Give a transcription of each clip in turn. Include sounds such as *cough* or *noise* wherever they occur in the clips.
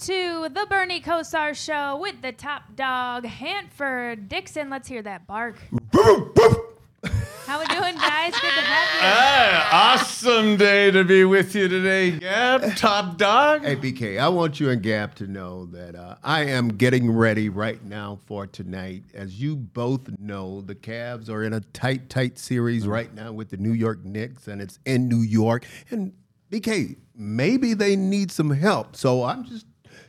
welcome to the Bernie Kosar Show with the top dog, Hanford Dixon. Let's hear that bark. How we doing, guys? Good to have you. Hey, awesome day to be with you today, Gab, top dog. Hey, BK, I want you and Gab to know that uh, I am getting ready right now for tonight. As you both know, the Cavs are in a tight, tight series right now with the New York Knicks, and it's in New York. And BK, maybe they need some help. So I'm just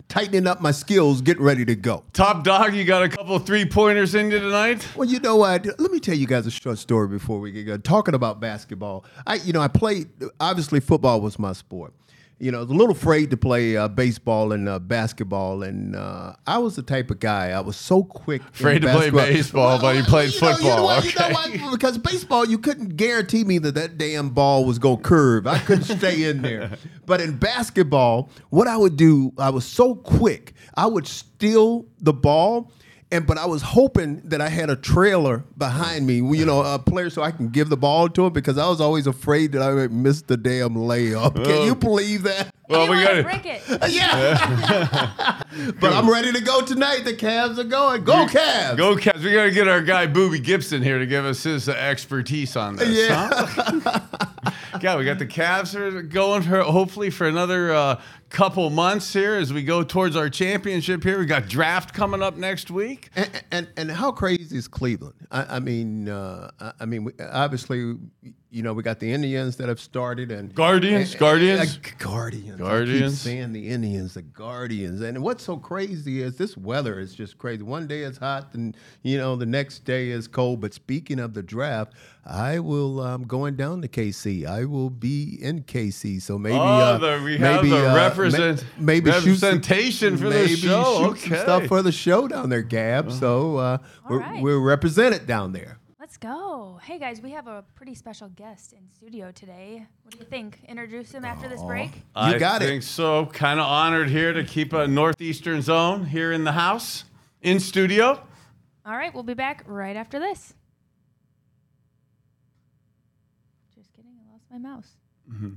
tightening up my skills, getting ready to go. Top dog, you got a couple three pointers in you tonight? Well, you know what? Let me tell you guys a short story before we get going. Talking about basketball, I, you know, I played. Obviously, football was my sport. You know, I was a little afraid to play uh, baseball and uh, basketball, and uh, I was the type of guy. I was so quick. Afraid to play baseball, but you played know- know football. what? You know Okay. what? Because baseball, you couldn't guarantee me that that damn ball was going to curve. I couldn't stay in there. *laughs* But in basketball, what I would do, I was so quick. I would steal the ball. And but I was hoping that I had a trailer behind me, you know, a player, so I can give the ball to him because I was always afraid that I would miss the damn layup. Can you believe that? Well, we got wanna break it. *laughs* Yeah. *laughs* but I'm ready to go tonight. The Cavs are going. Go Cavs. Go Cavs. We got to get our guy Boobie Gibson here to give us his uh, expertise on this. Yeah. huh? *laughs* yeah, we got the Cavs are going for hopefully for another uh, couple months here as we go towards our championship here. We got draft coming up next week. And, and and how crazy is Cleveland? I, I mean, uh, I- I mean, we, obviously, you know, we got the Indians that have started and Guardians, and- Guardians. uh, Guardians, I Guardians. keep saying the Indians, the Guardians. And what's so crazy is this weather is just crazy. One day it's hot, and you know, the next day is cold. But speaking of the draft, I will um, going down to KC. I will be in KC, so maybe Oh, uh, the- we have maybe the uh, represent- ma- maybe shoot some- representation for the maybe show. shoot some Okay. stuff for the show down there, Gab. So uh, we're, right. we're represented down there. Let's go. Hey, guys, we have a pretty special guest in studio today. What do you think? Introduce him after this break? You I got it. think so. Kind of honored here to keep a northeastern zone here in the house, in studio. All right, we'll be back right after this. Just kidding, I lost my mouse. All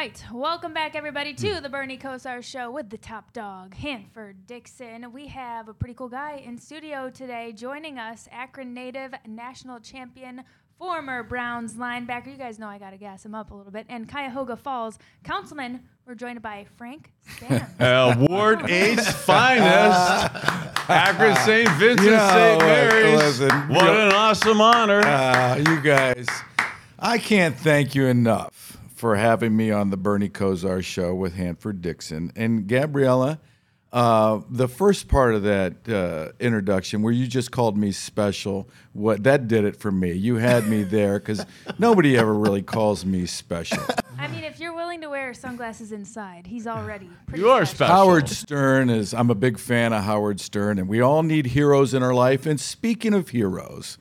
right, welcome back, everybody, to the Bernie Kosar Show with the top dog, Hanford Dixon. We have a pretty cool guy in studio today joining us, Akron native, national champion, former Browns linebacker. You guys know I got to gas him up a little bit. And Cuyahoga Falls councilman. We're joined by Frank Stams. *laughs* Uh, Ward *laughs* Eight's finest, Akron St. Vincent Yeah, St. Mary's. listen, what real- an awesome honor. Uh, you guys, I can't thank you enough for having me on the Bernie Kosar show with Hanford Dixon and Gabriella. Uh, the first part of that uh, introduction, where you just called me special, what that did it for me. You had me there because *laughs* nobody ever really calls me special. I mean, if you're willing to wear sunglasses inside, he's already pretty You are special. Howard Stern is. I'm a big fan of Howard Stern, and we all need heroes in our life. And speaking of heroes,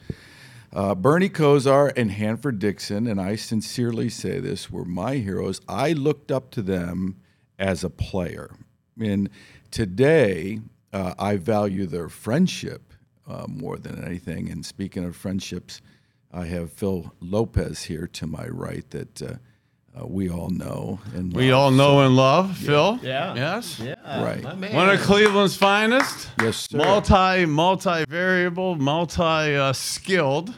uh, Bernie Kosar and Hanford Dixon, and I sincerely say this, were my heroes. I looked up to them as a player. And today, uh, I value their friendship uh, more than anything. And speaking of friendships, I have Phil Lopez here to my right that uh, we all know. And We love. all know and love Phil. Yeah. Yes. Yeah, Right. One of Cleveland's finest. Yes, sir. Multi, multi variable, multi uh, skilled.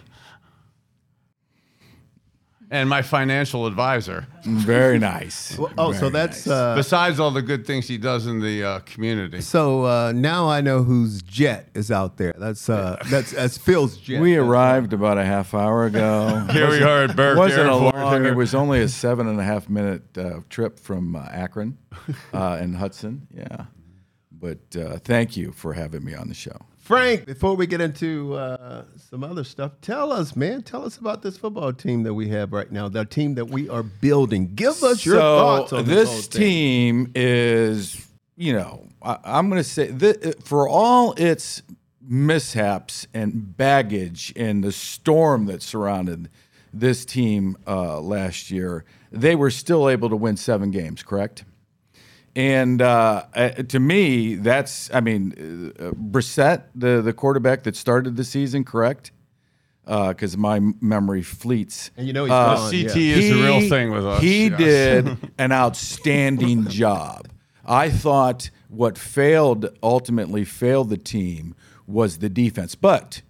And my financial advisor. Very nice. Well, oh, so that's nice. uh, Besides all the good things he does in the uh, community. so uh, now I know whose jet is out there. That's uh, that's that's Phil's jet. we arrived about a half hour ago. *laughs* Here we are at Burke It wasn't a long. here. It was only a seven and a half minute uh, trip from uh, Akron *laughs* uh, and Hudson. Yeah, But uh, thank you for having me on the show. Frank, before we get into uh, some other stuff, tell us, man, tell us about this football team that we have right now, the team that we are building. Give us your so thoughts on this, this team is, you know, I, I'm going to say that for all its mishaps and baggage and the storm that surrounded this team uh, last year, they were still able to win seven games. Correct? And uh, uh, to me, that's I mean, uh, Brissett, the the quarterback that started the season, correct? Because my memory fleets. And you know he's Uh, gone, CT yeah. is the real thing with us. He yes. did *laughs* an outstanding job. I thought what failed ultimately failed the team was the defense, but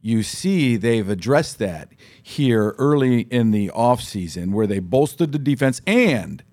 you see they've addressed that here early in the offseason where they bolstered the defense and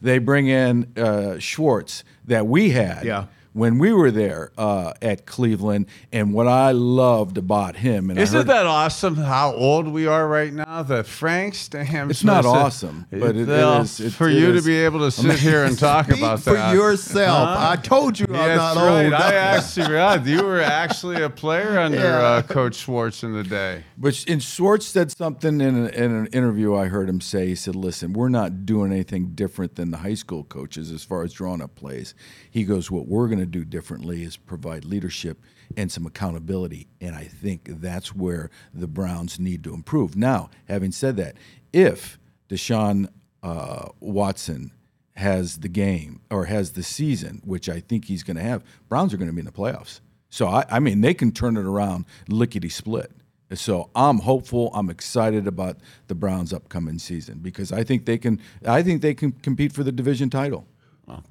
they bring in uh, Schwartz that we had Yeah. When we were there uh, at Cleveland. And what I loved about him, and I Isn't that awesome how old we are right now? That Frank Stams. It's not Smith said- awesome, but it- it Well, it- for it you is- to be able to sit here and talk Speak about for that. For yourself. Huh? I told you I'm not right. old. I actually, yeah, you were actually a player *laughs* under Yeah. uh, Coach Schwartz in the day. But and Schwartz said something in, a, in an interview I heard him say. He said, "Listen, we're not doing anything different than the high school coaches as far as drawing up plays." He goes, "What we're going to do differently is provide leadership and some accountability." And I think that's where the Browns need to improve. Now, having said that, if Deshaun uh, Watson has the game or has the season, which I think he's going to have, Browns are going to be in the playoffs. So I, I mean, they can turn it around lickety split. So I'm hopeful. I'm excited about the Browns' upcoming season because I think they can. I think they can compete for the division title.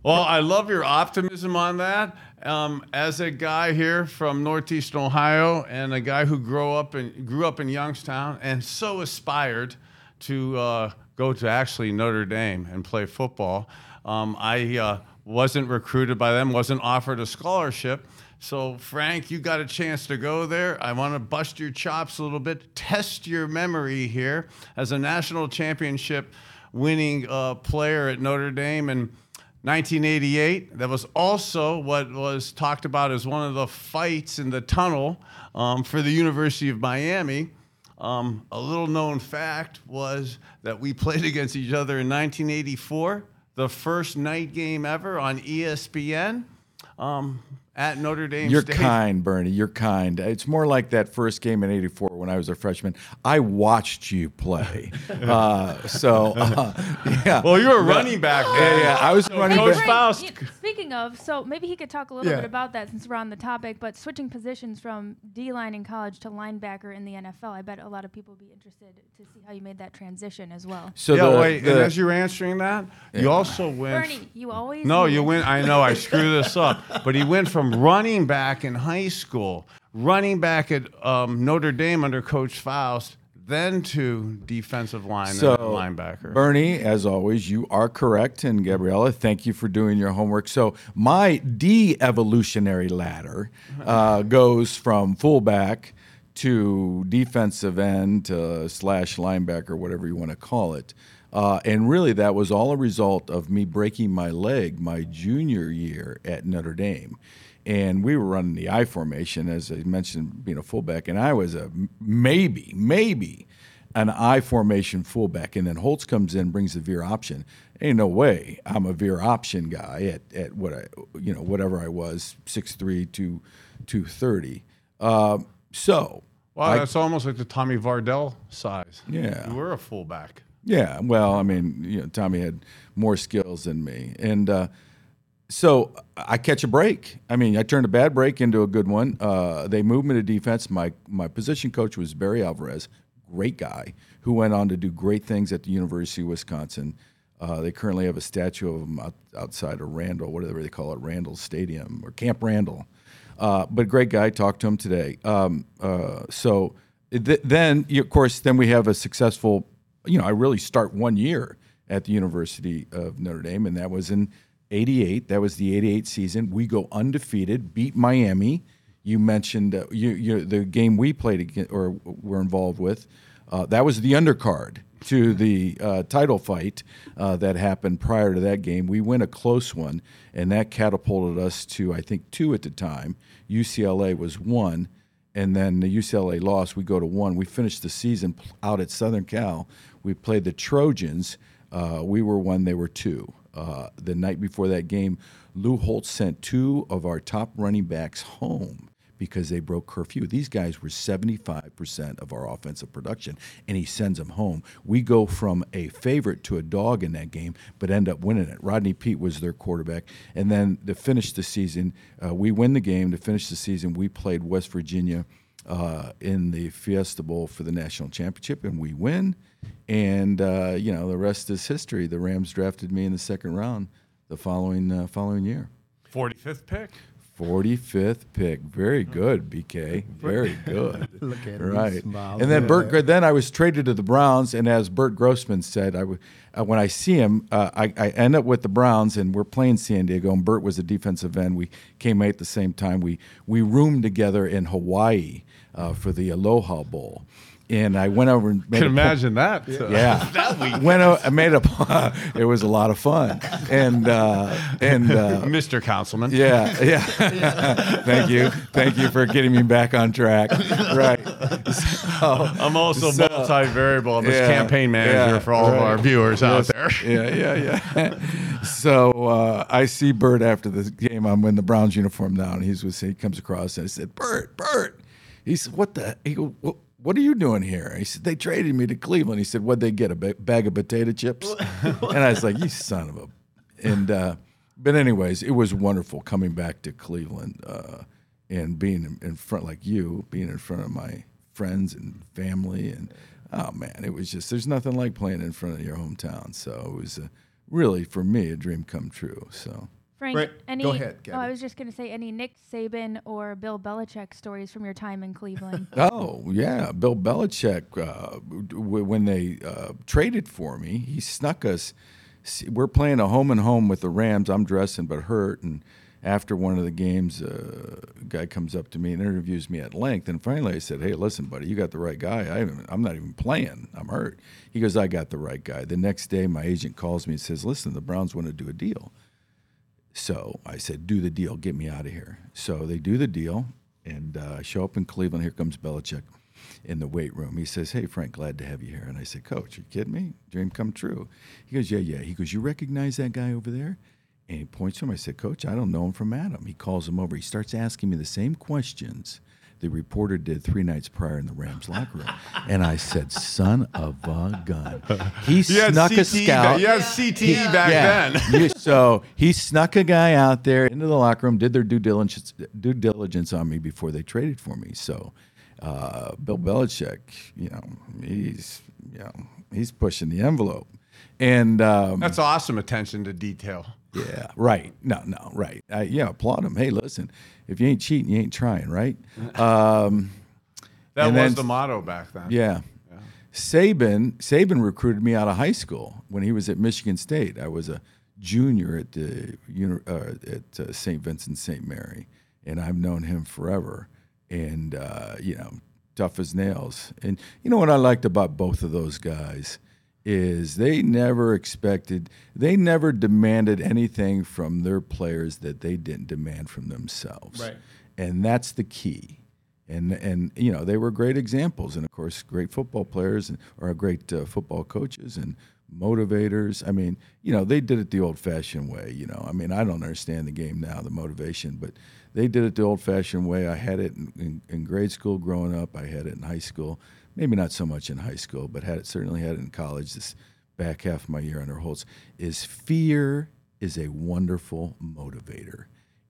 Well, I love your optimism on that. Um, as a guy here from Northeastern Ohio and a guy who grew up in grew up in Youngstown and so aspired to uh, go to actually Notre Dame and play football, um, I uh, wasn't recruited by them, wasn't offered a scholarship. So, Frank, you got a chance to go there. I want to bust your chops a little bit, test your memory here as a national championship winning uh, player at Notre Dame in 1988. That was also what was talked about as one of the fights in the tunnel um, for the University of Miami. Um, a little known fact was that we played *laughs* against each other in 1984, the first night game ever on ESPN um, at Notre Dame You're Stadium. kind, Bernie. You're kind. It's more like that first game in '84 when I was a freshman. I watched you play. *laughs* uh, so, uh, yeah. Well, you were running back yeah, then. yeah. I was running Coach back. Frank, Faust. you- speaking of, so maybe he could talk a little Yeah. bit about that since we're on the topic. But switching positions from D line in college to linebacker in the NFL, I bet a lot of people would be interested to see how you made that transition as well. So yeah, the, wait, and as you're answering that, you also went. Bernie, you always No, lead. you went. I know I screwed this up, but he went from running back in high school, running back at um, Notre Dame under Coach Faust, then to defensive line so and linebacker. Bernie, as always, you are correct, and Gabriella, thank you for doing your homework. So my de-evolutionary ladder uh, *laughs* goes from fullback to defensive end uh, slash linebacker, whatever you want to call it. Uh, and really, that was all a result of me breaking my leg my junior year at Notre Dame. And we were running the I formation, as I mentioned, being a fullback. And I was a maybe, maybe an I formation fullback. And then Holtz comes in, brings the veer option. Ain't no way I'm a veer option guy at, at what I, you know, whatever I was, 6'3", 2, 230. Uh, so, wow, I- that's almost like the Tommy Vardell size. Yeah. you were a fullback. Yeah, well, I mean, you know, Tommy had more skills than me, and uh, so I catch a break. I mean, I turned a bad break into a good one. Uh, they moved me to defense. My my position coach was Barry Alvarez, great guy who went on to do great things at the University of Wisconsin. Uh, they currently have a statue of him out, outside of Randall, whatever they call it, Randall Stadium or Camp Randall. Uh, but great guy. Talked to him today. Um, uh, so th- then, of course, then we have a successful. You know, I really start one year at the University of Notre Dame, and that was in '88. That was the '88 season. We go undefeated, beat Miami. You mentioned uh, you, you, the game we played against, or were involved with. Uh, that was the undercard to the uh, title fight uh, that happened prior to that game. We win a close one, and that catapulted us to I think two at the time. UCLA was one, and then the UCLA lost. We go to one. We finished the season out at Southern Cal. We played the Trojans. Uh, we were one. They were two. Uh, the night before that game, Lou Holtz sent two of our top running backs home because they broke curfew. These guys were 75% of our offensive production, and he sends them home. We go from a favorite to a dog in that game, but end up winning it. Rodney Peete was their quarterback. And then to finish the season, uh, we win the game. To finish the season, we played West Virginia uh, in the Fiesta Bowl for the national championship, and we win. And uh, you know the rest is history. The Rams drafted me in the second round the following uh, following year. 45th pick. 45th pick. Very good, BK. Very good. *laughs* Look at him, he right. smiles. And then Yeah. Burt. Then I was traded to the Browns, and as Burt Grossman said, I w- uh, when I see him, uh, I, I end up with the Browns, and we're playing San Diego. And Burt was a defensive end. We came out at the same time. We we roomed together in Hawaii uh, for the Aloha Bowl. And I went over and made Can a point- imagine that. yeah, *laughs* went out, I made a. *laughs* it was a lot of fun, and uh, and uh, *laughs* Mr. Councilman. yeah, yeah. Thank you, thank you for getting me back on track. Right. So, I'm also So- multi-variable. I'm this campaign manager yeah, for all of our viewers out there. yeah, yeah, yeah. so uh, I see Burt after the game. I'm in the Browns uniform now, and he's with. He comes across and I said, "Burt, Burt." He said, "What the?" He go, "What? Are you doing here?" He said, "They traded me to Cleveland." He said, "What'd they get? A ba- bag of potato chips?" *laughs* and I was like, "You son of a." And uh, but anyways, it was wonderful coming back to Cleveland uh, and being in- front like you, being in front of my friends and family, and oh man, it was just there's nothing like playing in front of your hometown. So it was uh, really for me a dream come true. So. Frank, Right. any? Go ahead, oh, I was just gonna say any Nick Saban or Bill Belichick stories from your time in Cleveland. *laughs* Oh yeah, Bill Belichick. Uh, w- when they uh, traded for me, he snuck us. see, We're playing a home and home with the Rams. I'm dressing but hurt, and after one of the games, uh, a guy comes up to me and interviews me at length. And finally, I said, "Hey, listen, buddy, you got the right guy. I I'm not even playing. I'm hurt." He goes, "I got the right guy." The next day, my agent calls me and says, "Listen, the Browns want to do a deal." So I said, "Do the deal, get me out of here." So they do the deal, and uh, I show up in Cleveland. Here comes Belichick in the weight room. He says, "Hey, Frank, glad to have you here." And I said, "Coach, you kidding me? Dream come true." He goes, "Yeah, yeah." He goes, "You recognize that guy over there?" And he points to him. I said, "Coach, I don't know him from Adam." He calls him over. He starts asking me the same questions the reporter did three nights prior in the Rams locker room. And I said, "Son of a gun!" He snuck a scout. You had CTE back then. *laughs* You- so he snuck a guy out there into the locker room, did their due diligence, due diligence on me before they traded for me. So uh, Bill Belichick, you know, he's you know he's pushing the envelope, and um, That's awesome attention to detail. Yeah, right. No, no, right. I, yeah, applaud him. Hey, listen, if you ain't cheating, you ain't trying, right? *laughs* Um, That was then- the motto back then. yeah. Saban Saban recruited me out of high school when he was at Michigan State. I was a junior at the uh, at uh, St. Vincent St. Mary, and I've known him forever. And uh, you know, tough as nails. And you know what I liked about both of those guys is they never expected, they never demanded anything from their players that they didn't demand from themselves. Right. And that's the key and and you know they were great examples, and of course great football players and or great uh, football coaches and motivators. I mean, you know they did it the old-fashioned way. You know, I mean I don't understand the game now, the motivation, but they did it the old-fashioned way. I had it in, in, in grade school growing up. I had it in high school. Maybe not so much in high school, but had it certainly had it in college. This back half of my year under Holtz is fear is a wonderful motivator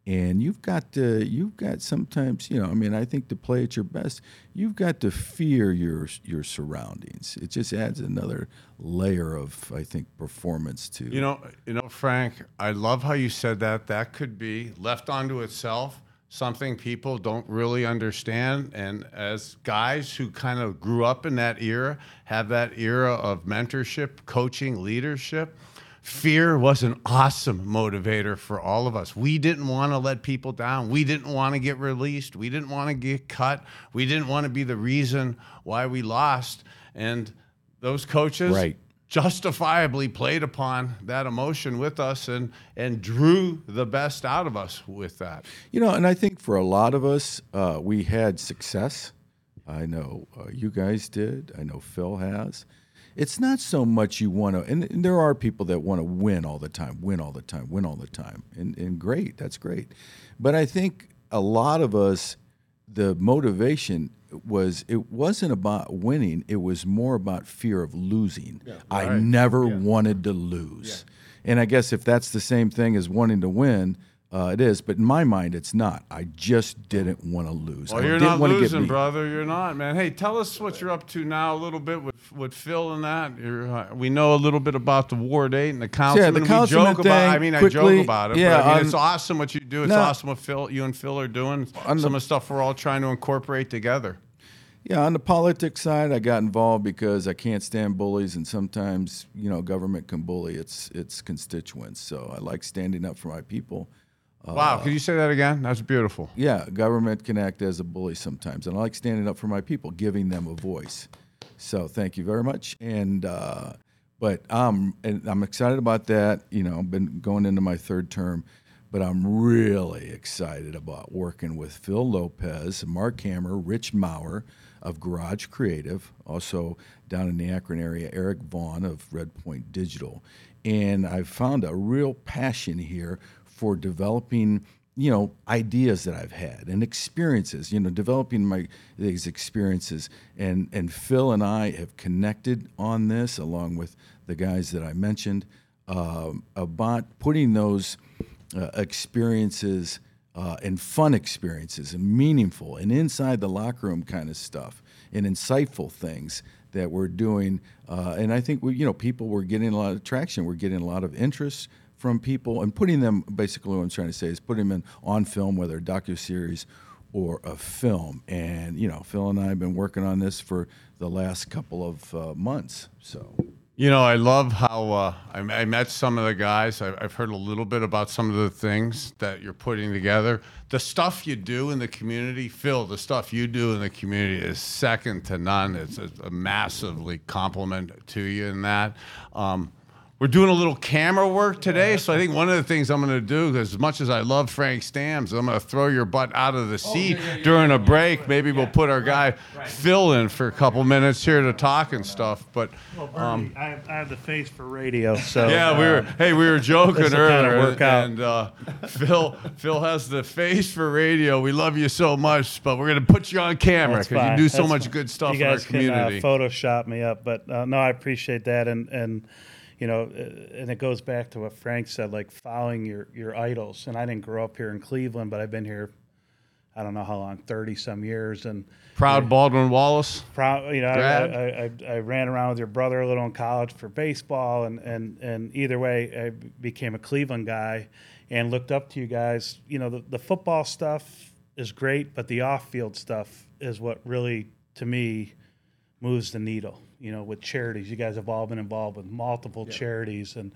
and you've got to you've got sometimes you know i mean i think to play at your best you've got to fear your your surroundings it just adds another layer of i think performance to You know, you know, Frank, I love how you said that. That could be left onto itself, something people don't really understand. And as guys who kind of grew up in that era, have that era of mentorship, coaching, leadership, fear was an awesome motivator for all of us. We didn't want to let people down. We didn't want to get released. We didn't want to get cut. We didn't want to be the reason why we lost. And those coaches Right. Justifiably played upon that emotion with us and and drew the best out of us with that. You know, and I think for a lot of us, uh, we had success. I know uh, you guys did. I know Phil has. It's not so much you want to, and, and there are people that want to win all the time, win all the time, win all the time, and, and great, that's great. But I think a lot of us, the motivation was it wasn't about winning; it was more about fear of losing. I never wanted to lose, and I guess if that's the same thing as wanting to win, uh, it is. But in my mind, it's not. I just didn't want to lose. Well, I you're didn't not losing, brother. You're not, man. Hey, tell us what you're up to now a little bit with with Phil and that. You're, uh, we know a little bit about the Ward Eight and the councilman. the we councilman joke about. I thing, mean, I joke about it. yeah, but I mean, on- it's awesome what you do. It's No. awesome what Phil, you and Phil are doing. Some the- of the stuff we're all trying to incorporate together. Yeah, on the politics side, I got involved because I can't stand bullies, and sometimes you know government can bully its its constituents. So I like standing up for my people. Wow, Could you say that again? That's beautiful. Yeah, government can act as a bully sometimes, and I like standing up for my people, giving them a voice. So thank you very much. And uh, but um, and I'm excited about that. You know, I've been going into my third term, but I'm really excited about working with Phil Lopez, Mark Hammer, Rich Maurer of Garage Creative, also down in the Akron area, Eric Vaughn of Red Point Digital, and I've found a real passion here for developing you know ideas that I've had and experiences you know developing my these experiences. And and Phil and I have connected on this along with the guys that I mentioned um, about putting those uh, experiences uh, and fun experiences and meaningful and inside the locker room kind of stuff and insightful things that we're doing uh, and I think we you know people were getting a lot of traction. We're getting a lot of interest from people and putting them basically what I'm trying to say is putting them in on film, whether a docu series or a film. And you know, Phil and I have been working on this for the last couple of uh, months. So You know, I love how uh, I, I met some of the guys. I, I've heard a little bit about some of the things that you're putting together. The stuff you do in the community, Phil, the stuff you do in the community is second to none. It's a, a massively compliment to you in that. Um, we're doing a little camera work today, so I think one of the things I'm going to do, as much as I love Frank Stams, I'm going to throw your butt out of the seat during a break. Maybe we'll put our guy Phil in for a couple minutes here to talk and stuff. But Well, Bernie, I, have, I have the face for radio, so Um, *laughs* yeah, we were. uh, Hey, we were joking earlier, work out. and uh, Phil, Phil has the face for radio. We love you so much, but we're gonna put you on camera because you do so That's much fine. good stuff You in our guys can uh. Photoshop me up, but uh, no, I appreciate that, and and you know, uh, and it goes back to what Frank said, like following your your idols. And I didn't grow up here in Cleveland, but I've been here. I don't know how long, thirty some years, and Proud Baldwin Wallace. proud. You know, I, I, I, I ran around with your brother a little in college for baseball, and and and either way, I became a Cleveland guy, and looked up to you guys. You know, the, the football stuff is great, but the off-field stuff is what really, to me, moves the needle. You know, with charities, you guys have all been involved with multiple charities, and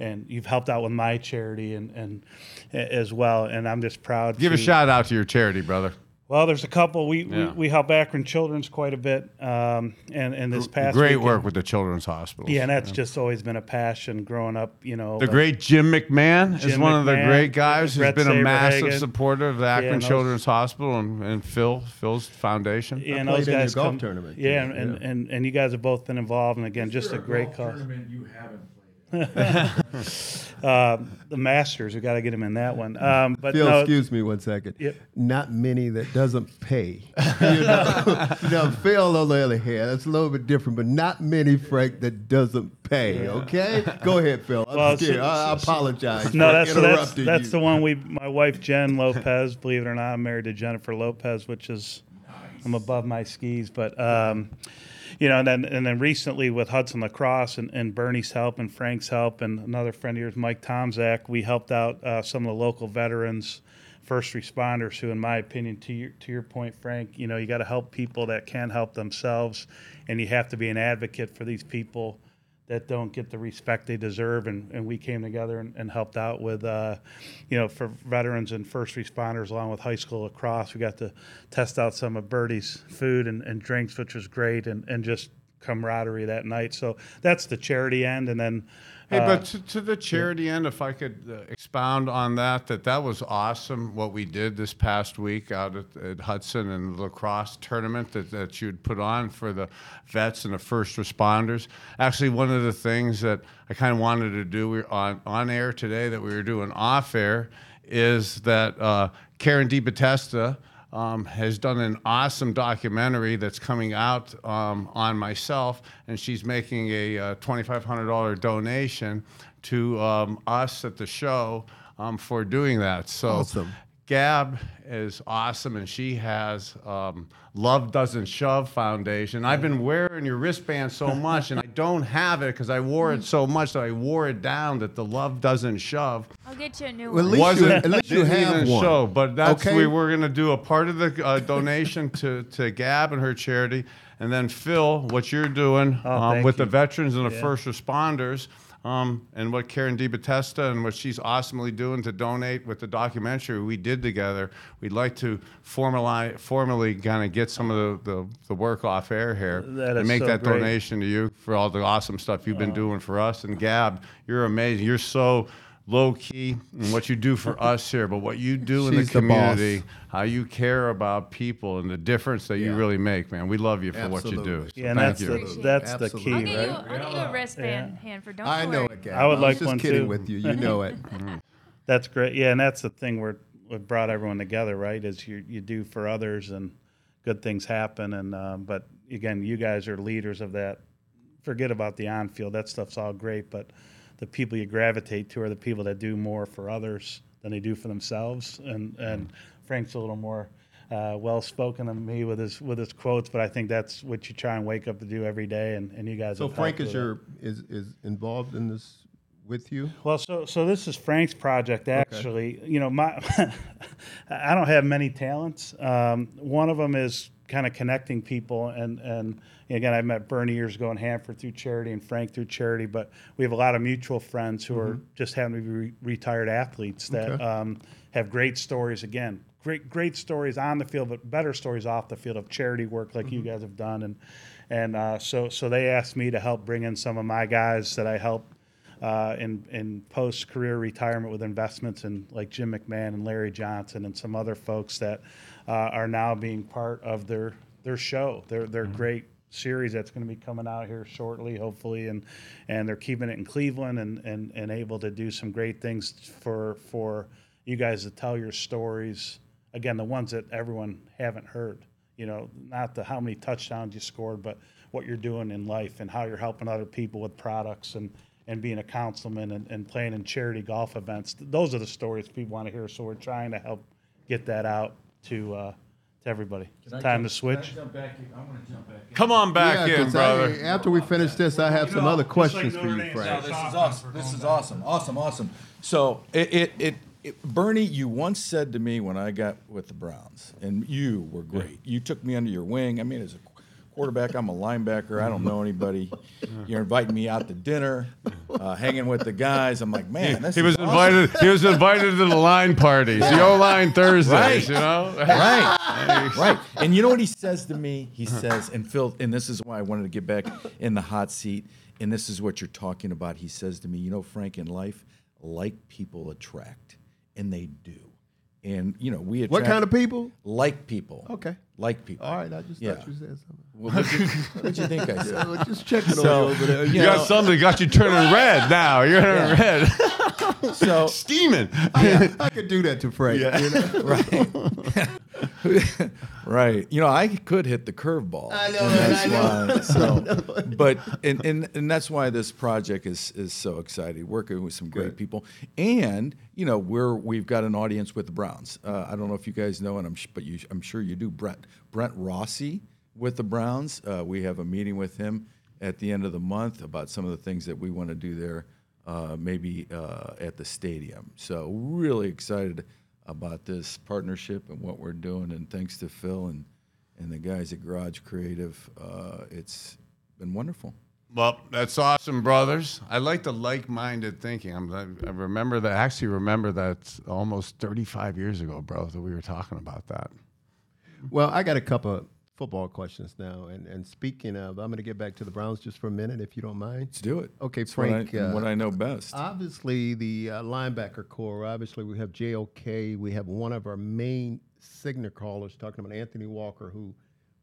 and you've helped out with my charity and and as well. And I'm just proud. Give a shout out to your charity, brother. Well, there's a couple. We, Yeah. we, we help Akron Children's quite a bit. Um, and, and this past Great weekend- work with the children's hospitals. Yeah, and that's just always been a passion growing up, you know. The but- great Jim McMahon is Jim one of the great guys who's Bret been a massive Saberhagen. supporter of the Akron and those- Children's Hospital and, and Phil Phil's foundation. Yeah, and played those in your guys golf come, tournament, Yeah, and, and, yeah. and, and you guys have both been involved, and again, just a great cause. you haven't *laughs* Uh, the Masters, we got to get him in that one. Um, but Phil, no, excuse me one second. Yep. Not many that doesn't pay. *laughs* you know, *laughs* you know, Phil on the other hand, that's a little bit different, but not many, Frank, that doesn't pay. Okay, go ahead, Phil. I'm Well, scared. so- I, I apologize. No, for that's so that's interrupting that's the one we. My wife Jen Lopez, believe it or not, I'm married to Jennifer Lopez, which is I'm above my skis, but um, you know, and then and then recently with Hudson Lacrosse and, and Bernie's help and Frank's help and another friend of yours, Mike Tomczak, we helped out uh, some of the local veterans. First responders, who, in my opinion, to your to your point, Frank, you know, you got to help people that can't help themselves, and you have to be an advocate for these people that don't get the respect they deserve. And, and we came together and, and helped out with, uh, you know, for veterans and first responders, along with high school lacrosse. We got to test out some of Birdie's food and, and drinks, which was great, and, and just camaraderie that night. So that's the charity end, and then. Hey, uh, but to, to the charity end, if I could uh, expound on that, that that was awesome what we did this past week out at, at Hudson and the lacrosse tournament that, that you'd put on for the vets and the first responders. Actually, one of the things that I kind of wanted to do we on, on air today that we were doing off air is that uh, Karen DiBattista, um, has done an awesome documentary that's coming out um, on myself, and she's making a uh, $2,500 donation to um, us at the show um, for doing that. So, Awesome. Gab is awesome, and she has um, Love Doesn't Shove Foundation. I've been wearing your wristband so *laughs* much, and I don't have it because I wore it so much that I wore it down that the Love Doesn't Shove I'll get you a new Well, at one. least you, wasn't at least you didn't have even one. show, but that's Okay. we were going to do a part of the uh, donation to to Gab and her charity, and then Phil, what you're doing Oh, um, thank with you. the veterans and the Yeah. first responders. Um, and what Karen DiBattista and what she's awesomely doing to donate with the documentary we did together, we'd like to formalize, formally kind of get some of the, the, the work off air here That and is make so that great. donation to you for all the awesome stuff you've been Oh. doing for us. And Gab, you're amazing. You're so low key and what you do for *laughs* us here, but what you do in the She's the boss. community, how you care about people, and the difference that you Yeah. really make, man. We love you for what you do. Absolutely. So Yeah, and thank that's you. the, Appreciate that's the Absolutely. I'll key, get, you, right? I'll get you a wristband, Hanford. Don't I know worry. it, Gab. I would was like just one kidding too. with you. You know it. *laughs* That's great. Yeah, and that's the thing where what brought everyone together, right? Is you you do for others and good things happen. And um, but again, you guys are leaders of that. Forget about the on field. That stuff's all great, but the people you gravitate to are the people that do more for others than they do for themselves. And and Frank's a little more. Uh, well spoken than me with his with his quotes, but I think that's what you try and wake up to do every day, and, and you guys. So Frank is your is is involved in this with you? Well, so so this is Frank's project. Actually, you know, my *laughs* I don't have many talents. Um, one of them is kind of connecting people, and and again, I met Bernie years ago in Hanford through charity, and Frank through charity. But we have a lot of mutual friends who are just having to be re- retired athletes that Okay. um, have great stories. Again, great great stories on the field, but better stories off the field of charity work like you guys have done, and and uh, so so they asked me to help bring in some of my guys that I help uh, in in post career retirement with investments in like Jim McMahon and Larry Johnson and some other folks that uh, are now being part of their their show. Their their great series that's going to be coming out here shortly, hopefully, and and they're keeping it in Cleveland and and and able to do some great things for for you guys to tell your stories. Again, the ones that everyone haven't heard. You know, not the how many touchdowns you scored, but what you're doing in life and how you're helping other people with products and and being a councilman and, and playing in charity golf events. Those are the stories people want to hear. So we're trying to help get that out to uh, to everybody. Time to switch. Come on back Yeah, in, 'cause I- brother. after we finish this, I have some know, other just like questions for you, Frank. says. this is awesome. This is awesome. Awesome. Awesome. So it, it, it, it, Bernie, you once said to me when I got with the Browns, and you were great. You took me under your wing. I mean, as a quarterback, I'm a linebacker. I don't know anybody. *laughs* You're inviting me out to dinner, uh, hanging with the guys. I'm like, man, this He is was awesome. invited. He was invited to the line parties, the O line Thursdays. Right. You know, right, right. And you know what he says to me? He says, and Phil, and this is why I wanted to get back in the hot seat. And this is what you're talking about. He says to me, you know, Frank, in life, like people attract, and they do. And you know, we attract What kind of people? like people. Okay. Like people. All right, I just Yeah. thought you said something. Well, what did what you think I said? *laughs* Just checking So, on you over there. you you Yeah. got something got you turning red now. You're turning red, *laughs* *laughs* So steaming. *laughs* I could do that to Frank. you know? *laughs* right, right. You know, I could hit the curveball. I know, that's I know. why. So, but and, and and that's why this project is is so exciting. Working with some great Good. people, and you know, we're we've got an audience with the Browns. Uh, I don't know if you guys know, and I'm sh- but you, I'm sure you do. Brent Brent Rossi with the Browns. Uh, we have a meeting with him at the end of the month about some of the things that we want to do there. Uh, maybe uh, at the stadium. So really excited about this partnership and what we're doing. And thanks to Phil and, and the guys at Garage Creative, uh, it's been wonderful. Well, that's awesome, brothers. I like the like-minded thinking. I'm, I I remember that. I actually remember that almost 35 years ago, bro, that we were talking about that. Well, I got a couple of football questions now. And and speaking of, I'm going to get back to the Browns just for a minute, if you don't mind. Let's do it. Okay, It's what I, Frank, uh, what I know best. Obviously, the uh, linebacker corps. Obviously, we have JOK. We have one of our main signal callers talking about Anthony Walker, who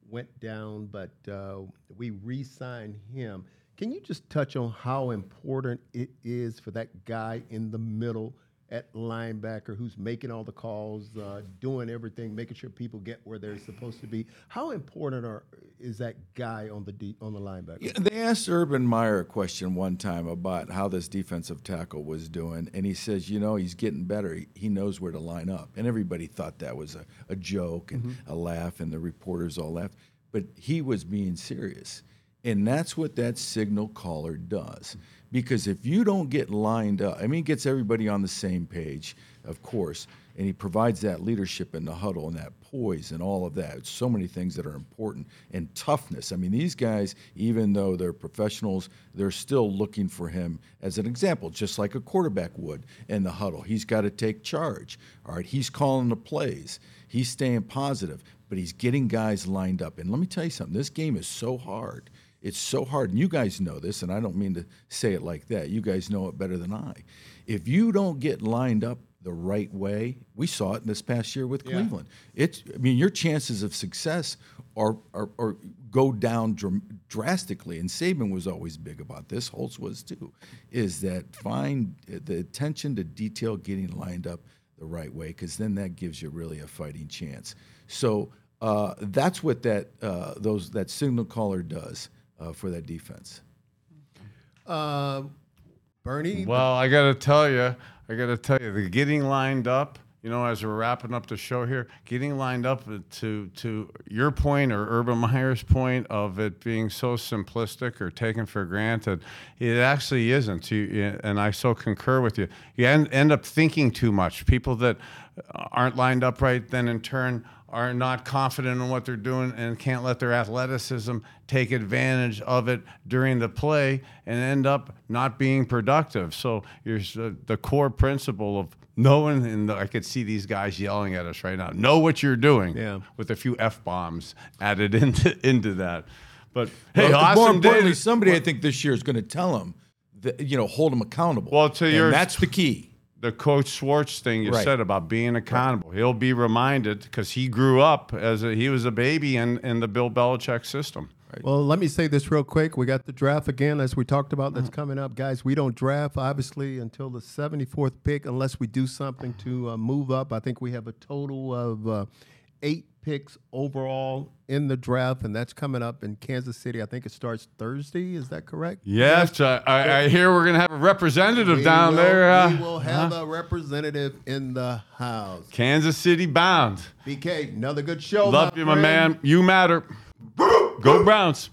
went down, but uh, we re-signed him. Can you just touch on how important it is for that guy in the middle at linebacker who's making all the calls, uh, doing everything, making sure people get where they're supposed to be? How important are, is that guy on the D, on the linebacker? Yeah, they asked Urban Meyer a question one time about how this defensive tackle was doing, and he says, you know, he's getting better. He, he knows where to line up. And everybody thought that was a, a joke and a laugh, and the reporters all laughed. But he was being serious. And that's what that signal caller does. Because if you don't get lined up, I mean, he gets everybody on the same page, of course, and he provides that leadership in the huddle and that poise and all of that. So many things that are important and toughness. I mean, these guys, even though they're professionals, they're still looking for him as an example, just like a quarterback would in the huddle. He's got to take charge. All right, he's calling the plays. He's staying positive, but he's getting guys lined up. And let me tell you something. This game is so hard. It's so hard, and you guys know this, and I don't mean to say it like that. You guys know it better than I. If you don't get lined up the right way, we saw it in this past year with Cleveland. It's, I mean, your chances of success are, are, are go down dr- drastically. And Saban was always big about this. Holtz was too. Is that find the attention to detail, getting lined up the right way, because then that gives you really a fighting chance. So uh, that's what that uh, those that signal caller does uh, for that defense. Uh, Bernie, Well, I got to tell you, I got to tell you, the getting lined up. You know, as we're wrapping up the show here, getting lined up to to your point or Urban Meyer's point of it being so simplistic or taken for granted, it actually isn't. You, and I so concur with you. You end, end up thinking too much. People that aren't lined up right, then in turn are not confident in what they're doing and can't let their athleticism take advantage of it during the play and end up not being productive. So here's the, the core principle of knowing, and I could see these guys yelling at us right now. Know what you're doing, Yeah. with a few f bombs added *laughs* into into that. But hey, Well, awesome more importantly, day. somebody I think this year is going to tell them that you know hold them accountable. Well, to And your- that's the key. The coach Schwartz thing you Right. said about being accountable. He'll be reminded because he grew up as a, he was a baby in, in the Bill Belichick system. Well, let me say this real quick. We got the draft again, as we talked about. That's coming up, guys. We don't draft obviously until the 74th pick, unless we do something to uh, move up. I think we have a total of uh, eight picks overall in the draft, and that's coming up in Kansas City. I think it starts Thursday. Is that correct? Yes, I, I, I hear we're gonna have a representative We down will- there. Uh, we will have a representative in the house. Kansas City bound. BK, another good show. Love you, my man. You matter. Go Browns.